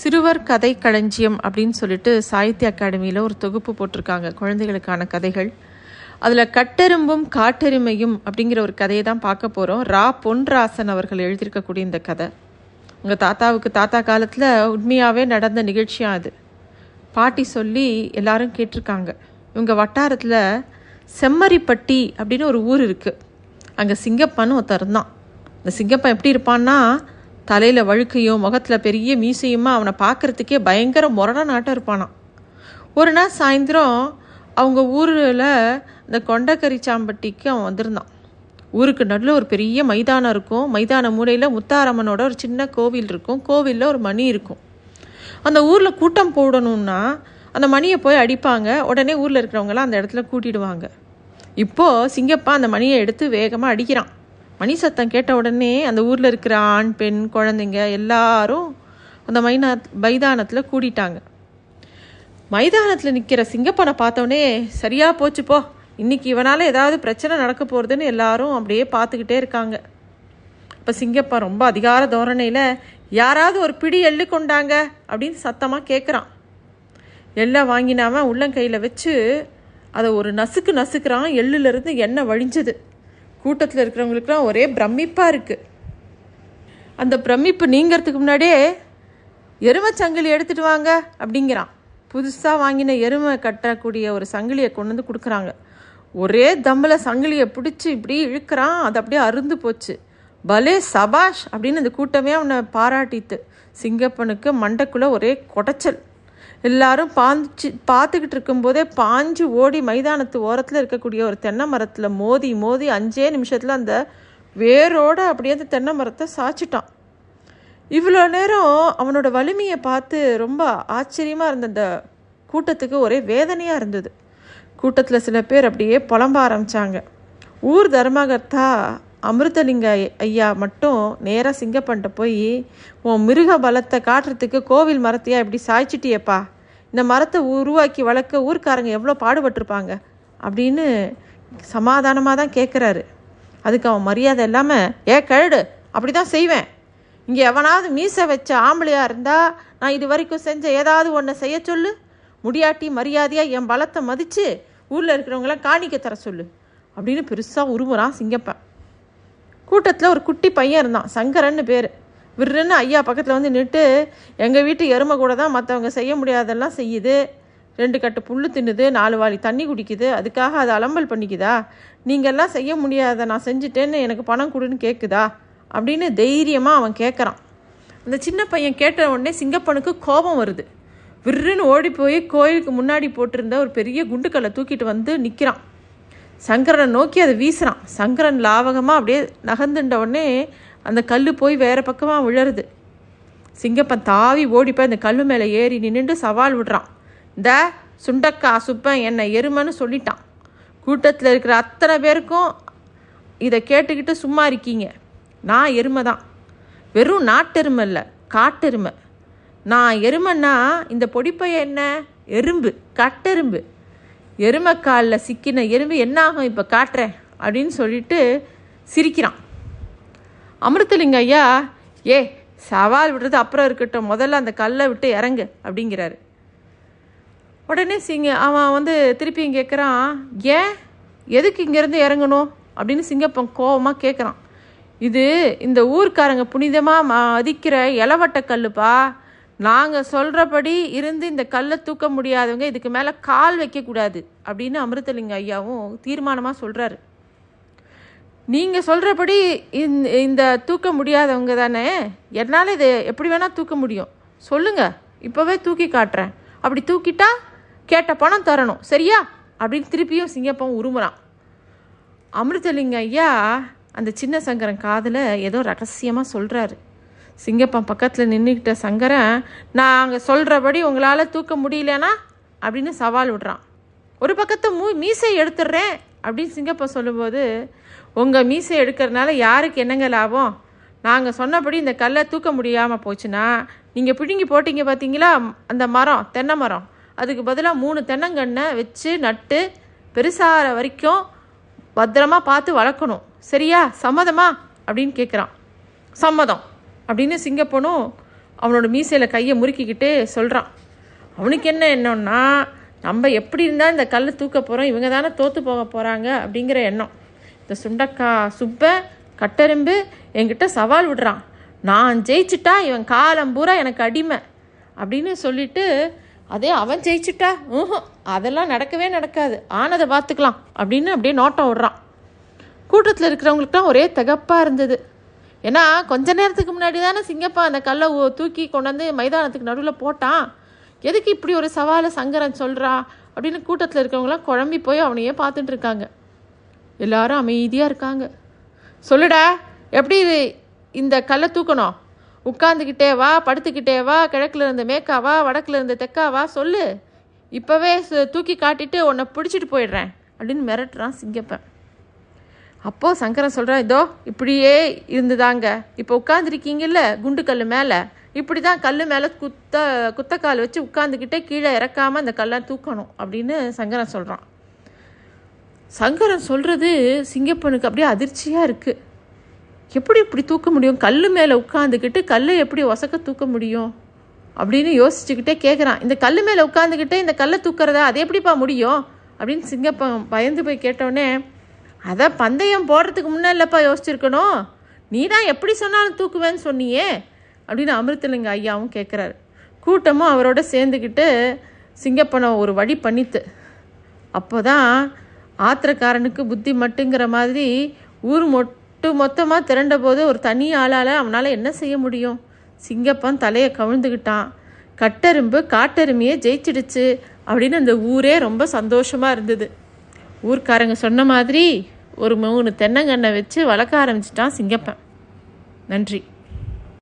சிறுவர் கதை களஞ்சியம் அப்படின்னு சொல்லிட்டு சாகித்ய அகாடமியில் ஒரு தொகுப்பு போட்டிருக்காங்க குழந்தைகளுக்கான கதைகள். அதில் கட்டெரும்பும் காட்டெருமையும் அப்படிங்கிற ஒரு கதையை தான் பார்க்க போகிறோம் ரா பொன்ராசன் அவர்கள் எழுதியிருக்கக்கூடிய இந்த கதை. உங்கள் தாத்தாவுக்கு தாத்தா காலத்தில் உண்மையாகவே நடந்த நிகழ்ச்சியாக அது. பாட்டி சொல்லி எல்லாரும் கேட்டிருக்காங்க. இவங்க வட்டாரத்தில் செம்மரிப்பட்டி அப்படின்னு ஒரு ஊர் இருக்குது அங்கே சிங்கப்பன்னு ஒருத்தர் இருந்தான். இந்த சிங்கப்பன் எப்படி இருப்பான்னா தலையில் வழுக்கையும் முகத்தில் பெரிய மீசையுமா அவனை பார்க்குறதுக்கே பயங்கர முரண நாட்டம் இருப்பானான் ஒரு நாள் சாயந்தரம் அவங்க ஊரில் இந்த கொண்டக்கரிச்சாம்பட்டிக்கு அவன் வந்திருந்தான். ஊருக்கு நடுவில் ஒரு பெரிய மைதானம் இருக்கும். மைதான மூலையில் முத்தாரம்மனோட ஒரு சின்ன கோவில் இருக்கும். கோவிலில் ஒரு மணி இருக்கும். அந்த ஊரில் கூட்டம் போடணும்னா அந்த மணியை போய் அடிப்பாங்க. உடனே ஊரில் இருக்கிறவங்களாம் அந்த இடத்துல கூட்டிடுவாங்க. இப்போது சிங்கப்பா அந்த மணியை எடுத்து வேகமாக அடிக்கிறான். மணி சத்தம் கேட்ட உடனே அந்த ஊரில் இருக்கிற ஆண் பெண் குழந்தைங்க எல்லாரும் அந்த மைனா மைதானத்தில் கூடிட்டாங்க. மைதானத்தில் நிற்கிற சிங்கப்பனை பார்த்தோடனே சரியாக போச்சு போ. இன்னைக்கு இவனால் ஏதாவது பிரச்சனை நடக்க போகிறதுன்னு எல்லாரும் அப்படியே பார்த்துக்கிட்டே இருக்காங்க. இப்போ சிங்கப்பன் ரொம்ப அதிகார தோரணையில் யாராவது ஒரு பிடி எள்ளு கொண்டாங்க? அப்படின்னு சத்தமாக கேட்குறான் எல்லாம் வாங்கினாம உள்ளங்கையில் வச்சு அதை ஒரு நசுக்கு நசுக்கிறான் எள்ளுலேருந்து எண்ணெய் வழிஞ்சது. கூட்டத்தில் இருக்கிறவங்களுக்குலாம் ஒரே பிரமிப்பாக இருக்குது அந்த பிரமிப்பு நீங்கிறதுக்கு முன்னாடியே எருமை சங்கிலி எடுத்துகிட்டு வாங்க அப்படிங்கிறான். புதுசாக வாங்கின எருமை கட்டக்கூடிய ஒரு சங்கிலியை கொண்டு வந்து கொடுக்குறாங்க. ஒரே தம்மில் சங்கிலியை பிடிச்சி இப்படி இழுக்கிறான். அது அப்படியே அருந்து போச்சு. பலே சபாஷ் அப்படின்னு அந்த கூட்டமே அவனை பாராட்டித்து சிங்கப்பனுக்கு மண்டைக்குள்ளே ஒரே குடைச்சல். எல்லாரும் பாஞ்சு பார்த்துக்கிட்டு இருக்கும்போதே பாஞ்சு ஓடி மைதானத்து ஓரத்தில் இருக்கக்கூடிய ஒரு தென்னை மரத்தில் மோதி மோதி அஞ்சே நிமிஷத்தில் அந்த வேரோடு அப்படியே அந்த தென்னை மரத்தை சாய்ச்சிட்டான். இவ்வளோ நேரம் அவனோட வலிமையை பார்த்து ரொம்ப ஆச்சரியமாக இருந்த அந்த கூட்டத்துக்கு ஒரே வேதனையாக இருந்தது. கூட்டத்தில் சில பேர் அப்படியே புலம்ப ஆரம்பித்தாங்க ஊர் தர்மகர்த்தா அமிர்தலிங்க ஐயா மட்டும் நேராக சிங்கப்பன்ட்ட போய் உன் மிருக பலத்தை காட்டுறதுக்கு கோவில் மரத்தையா இப்படி சாய்ச்சிட்டியேப்பா? இந்த மரத்தை உருவாக்கி வளர்க்க ஊர்க்காரங்க எவ்வளோ பாடுபட்டிருப்பாங்க? அப்படின்னு சமாதானமாக தான் கேட்குறாரு அதுக்கு அவன் மரியாதை இல்லாமல் ஏ கழுடு அப்படி தான் செய்வேன். இங்கே எவனாவது மீசை வச்ச ஆம்பளையாக இருந்தால் நான் இது வரைக்கும் செஞ்ச ஏதாவது ஒன்றை செய்ய சொல்லு. முடியாட்டி மரியாதையாக என் பலத்தை மதித்து ஊரில் இருக்கிறவங்களாம் காணிக்க தர சொல்லு. அப்படின்னு பெருசாக உருமுறான் சிங்கப்பன். கூட்டத்தில் ஒரு குட்டி பையன் இருந்தான். சங்கரன்னு பேர். விருன்னு ஐயா பக்கத்தில் வந்து நின்று எங்கள் வீட்டு எருமை கூட தான் மற்றவங்க செய்ய முடியாதெல்லாம் செய்யுது. ரெண்டு கட்டு புல் தின்னுது நாலு வாளி தண்ணி குடிக்குது. அதுக்காக அதை அலம்பல் பண்ணிக்குதா? நீங்கள்லாம் செய்ய முடியாத நான் செஞ்சுட்டேன்னு எனக்கு பணம் கொடுன்னு கேட்குதா அப்படின்னு தைரியமாக அவன் கேட்குறான் அந்த சின்ன பையன் கேட்ட உடனே சிங்கப்பனுக்கு கோபம் வருது. விருன்னு ஓடி போய் கோயிலுக்கு முன்னாடி போட்டிருந்த ஒரு பெரிய குண்டுக்கல்லை தூக்கிட்டு வந்து நிற்கிறான் சங்கரனை நோக்கி அதை வீசுகிறான் சங்கரன் லாவகமாக அப்படியே நகர்ந்துட்ட உடனே அந்த கல் போய் வேறு பக்கமாக விழருது சிங்கப்பன் தாவி ஓடி போய் அந்த கல் மேலே ஏறி நின்றுட்டு சவால் விடுறான். இந்த சுண்டக்கா சுப்பன் என்னை எருமைன்னு சொல்லிட்டான். கூட்டத்தில் இருக்கிற அத்தனை பேருக்கும் இதை கேட்டுக்கிட்டு சும்மா இருக்கீங்க. நான் எருமை தான் வெறும் நாட்டெருமை இல்லை காட்டெருமை. நான் எருமைன்னா இந்த பொடிப்பைய என்ன? எறும்பு கட்டெரும்பு. எருமைக்காலில் சிக்கின எறும்பு என்ன ஆகும் இப்போ காட்டுறேன் அப்படின்னு சொல்லிட்டு சிரிக்கிறான். அமிர்தலிங்க ஐயா ஏ சவால் விடுறது அப்புறம் இருக்கட்டும். முதல்ல அந்த கல்லை விட்டு இறங்கு அப்படிங்கிறாரு. உடனே சிங்க அவன் வந்து திருப்பியும் கேட்குறான் ஏன் எதுக்கு இங்கேருந்து இறங்கணும்? அப்படின்னு சிங்கப்பன் கோபமாக கேட்குறான் இது இந்த ஊர்க்காரங்க புனிதமாக மதிக்கிற இலவட்ட கல்லுப்பா. நாங்கள் சொல்கிறபடி இருந்து இந்த கல்லை தூக்க முடியாதவங்க இதுக்கு மேலே கால் வைக்கக்கூடாது அப்படின்னு அமிர்தலிங்க ஐயாவும் தீர்மானமாக சொல்கிறாரு நீங்கள் சொல்கிறபடி இந்த இந்த தூக்க முடியாதவங்க தானே என்னால் இதை எப்படி வேணால் தூக்க முடியும். சொல்லுங்கள் இப்போவே தூக்கி காட்டுறேன். அப்படி தூக்கிட்டா கேட்ட பணம் தரணும் சரியா? அப்படின்னு திருப்பியும் சிங்கப்பம் உருமுறான். அமிர்தலிங்க ஐயா அந்த சின்ன சங்கரன் காதில் ஏதோ ரகசியமாக சொல்கிறாரு சிங்கப்பன் பக்கத்தில் நின்றுக்கிட்ட சங்கரன் நாங்கள் சொல்கிறபடி உங்களால் தூக்க முடியலனா? அப்படின்னு சவால் விடுறான். ஒரு பக்கத்தை மூ மீசை எடுத்துடுறேன். அப்படின்னு சிங்கப்பன் சொல்லும்போது உங்கள் மீசை எடுக்கிறதுனால யாருக்கு என்னங்க லாபம்? நாங்கள் சொன்னபடி இந்த கல்லை தூக்க முடியாமல் போச்சுன்னா நீங்கள் பிடுங்கி போட்டீங்க பார்த்தீங்களா அந்த மரம் தென்னை மரம். அதுக்கு பதிலாக மூணு தென்னங்கண்ணை வச்சு நட்டு பெருசாகிற வரைக்கும் பத்திரமா பார்த்து வளர்க்கணும். சரியா? சம்மதமா? அப்படின்னு கேட்குறான் சம்மதம். அப்படின்னு சிங்கப்பனும் அவனோட மீசையில் கையை முறுக்கிக்கிட்டு சொல்கிறான் அவனுக்கு என்ன எண்ணம்னா நம்ம எப்படி இருந்தால் இந்த கல் தூக்க போகிறோம் இவங்க தானே தோற்று போக போகிறாங்க அப்படிங்கிற எண்ணம். இந்த சுண்டக்கா சுப்பை கட்டெரும்பு என்கிட்ட சவால் விடுறான். நான் ஜெயிச்சிட்டா இவன் காலம் பூரா எனக்கு அடிமை அப்படின்னு சொல்லிட்டு அதே அவன் ஜெயிச்சிட்டா ஊஹும் அதெல்லாம் நடக்கவே நடக்காது. ஆனதை பார்த்துக்கலாம் அப்படின்னு அப்படியே நோட்டம் விடுறான். கூட்டத்தில் இருக்கிறவங்களுக்குலாம் ஒரே தகப்பாக இருந்தது. ஏன்னா கொஞ்ச நேரத்துக்கு முன்னாடி தானே சிங்கப்பா அந்த கல்லை தூக்கி கொண்டாந்து மைதானத்துக்கு நடுவில் போட்டான். எதுக்கு இப்படி ஒரு சவாலை சங்கரன் சொல்கிறா அப்படின்னு கூட்டத்தில் இருக்கிறவங்களாம் குழம்பி போய் அவனையே பார்த்துட்டு இருக்காங்க. எல்லாரும் அமைதியாக இருக்காங்க. சொல்லுடா எப்படி இது- இந்த கல்லை தூக்கணும்? உட்காந்துக்கிட்டே வா படுத்துக்கிட்டே வா கிழக்கில் இருந்து மேற்காவா வடக்கில் இருந்து தெற்காவா சொல்லு. இப்போவே தூக்கி காட்டிட்டு உன்னை பிடிச்சிட்டு போயிடுறேன். அப்படின்னு மிரட்டுறான் சிங்கப்பன். அப்போது சங்கரன் சொல்கிறான் இதோ இப்படியே இருந்துதாங்க. இப்போ உட்காந்துருக்கீங்கல்ல குண்டு கல் மேலே? இப்படி தான் கல் மேலே குத்த குத்தக்கால் வச்சு உட்காந்துக்கிட்டே கீழே இறக்காமல் அந்த கல்லை தூக்கணும் அப்படின்னு சங்கரன் சொல்கிறான் சங்கரன் சொல்கிறது சிங்கப்பனுக்கு அப்படியே அதிர்ச்சியாக இருக்குது எப்படி இப்படி தூக்க முடியும்? கல் மேலே உட்காந்துக்கிட்டு கல்லை எப்படி ஒசக்க தூக்க முடியும்? அப்படின்னு யோசிச்சுக்கிட்டே கேட்குறான் இந்த கல் மேலே உட்காந்துக்கிட்டே இந்த கல்லை தூக்கிறதா அது எப்படிப்பா முடியும்? அப்படின்னு சிங்கப்பன் பயந்து போய் கேட்டோடனே அதை பந்தயம் போடுறதுக்கு முன்னாடிலப்பா யோசிச்சிருக்கணும். நீ தான் எப்படி சொன்னாலும் தூக்குவேன்னு சொன்னியே அப்படின்னு அமிர்தலிங்க ஐயாவும் கேட்குறாரு கூட்டமும் அவரோட சேர்ந்துக்கிட்டு சிங்கப்பனை ஒரு வழி பண்ணித்து. அப்போ தான் ஆத்திரக்காரனுக்கு புத்தி மட்டுங்கிற மாதிரி ஊர் மொட்டு மொத்தமாக திரண்ட போது ஒரு தனி ஆளால் அவனால் என்ன செய்ய முடியும்? சிங்கப்பன் தலையை கவிழ்ந்துக்கிட்டான் கட்டெரும்பு காட்டெருமையே ஜெயிச்சிடுச்சு அப்படின்னு அந்த ஊரே ரொம்ப சந்தோஷமாக இருந்தது. ஊர்க்காரங்க சொன்ன மாதிரி ஒரு மூணு தென்னங்கண்ணை வச்சு வளர்க்க ஆரம்பிச்சிட்டான் சிங்கப்பன். நன்றி.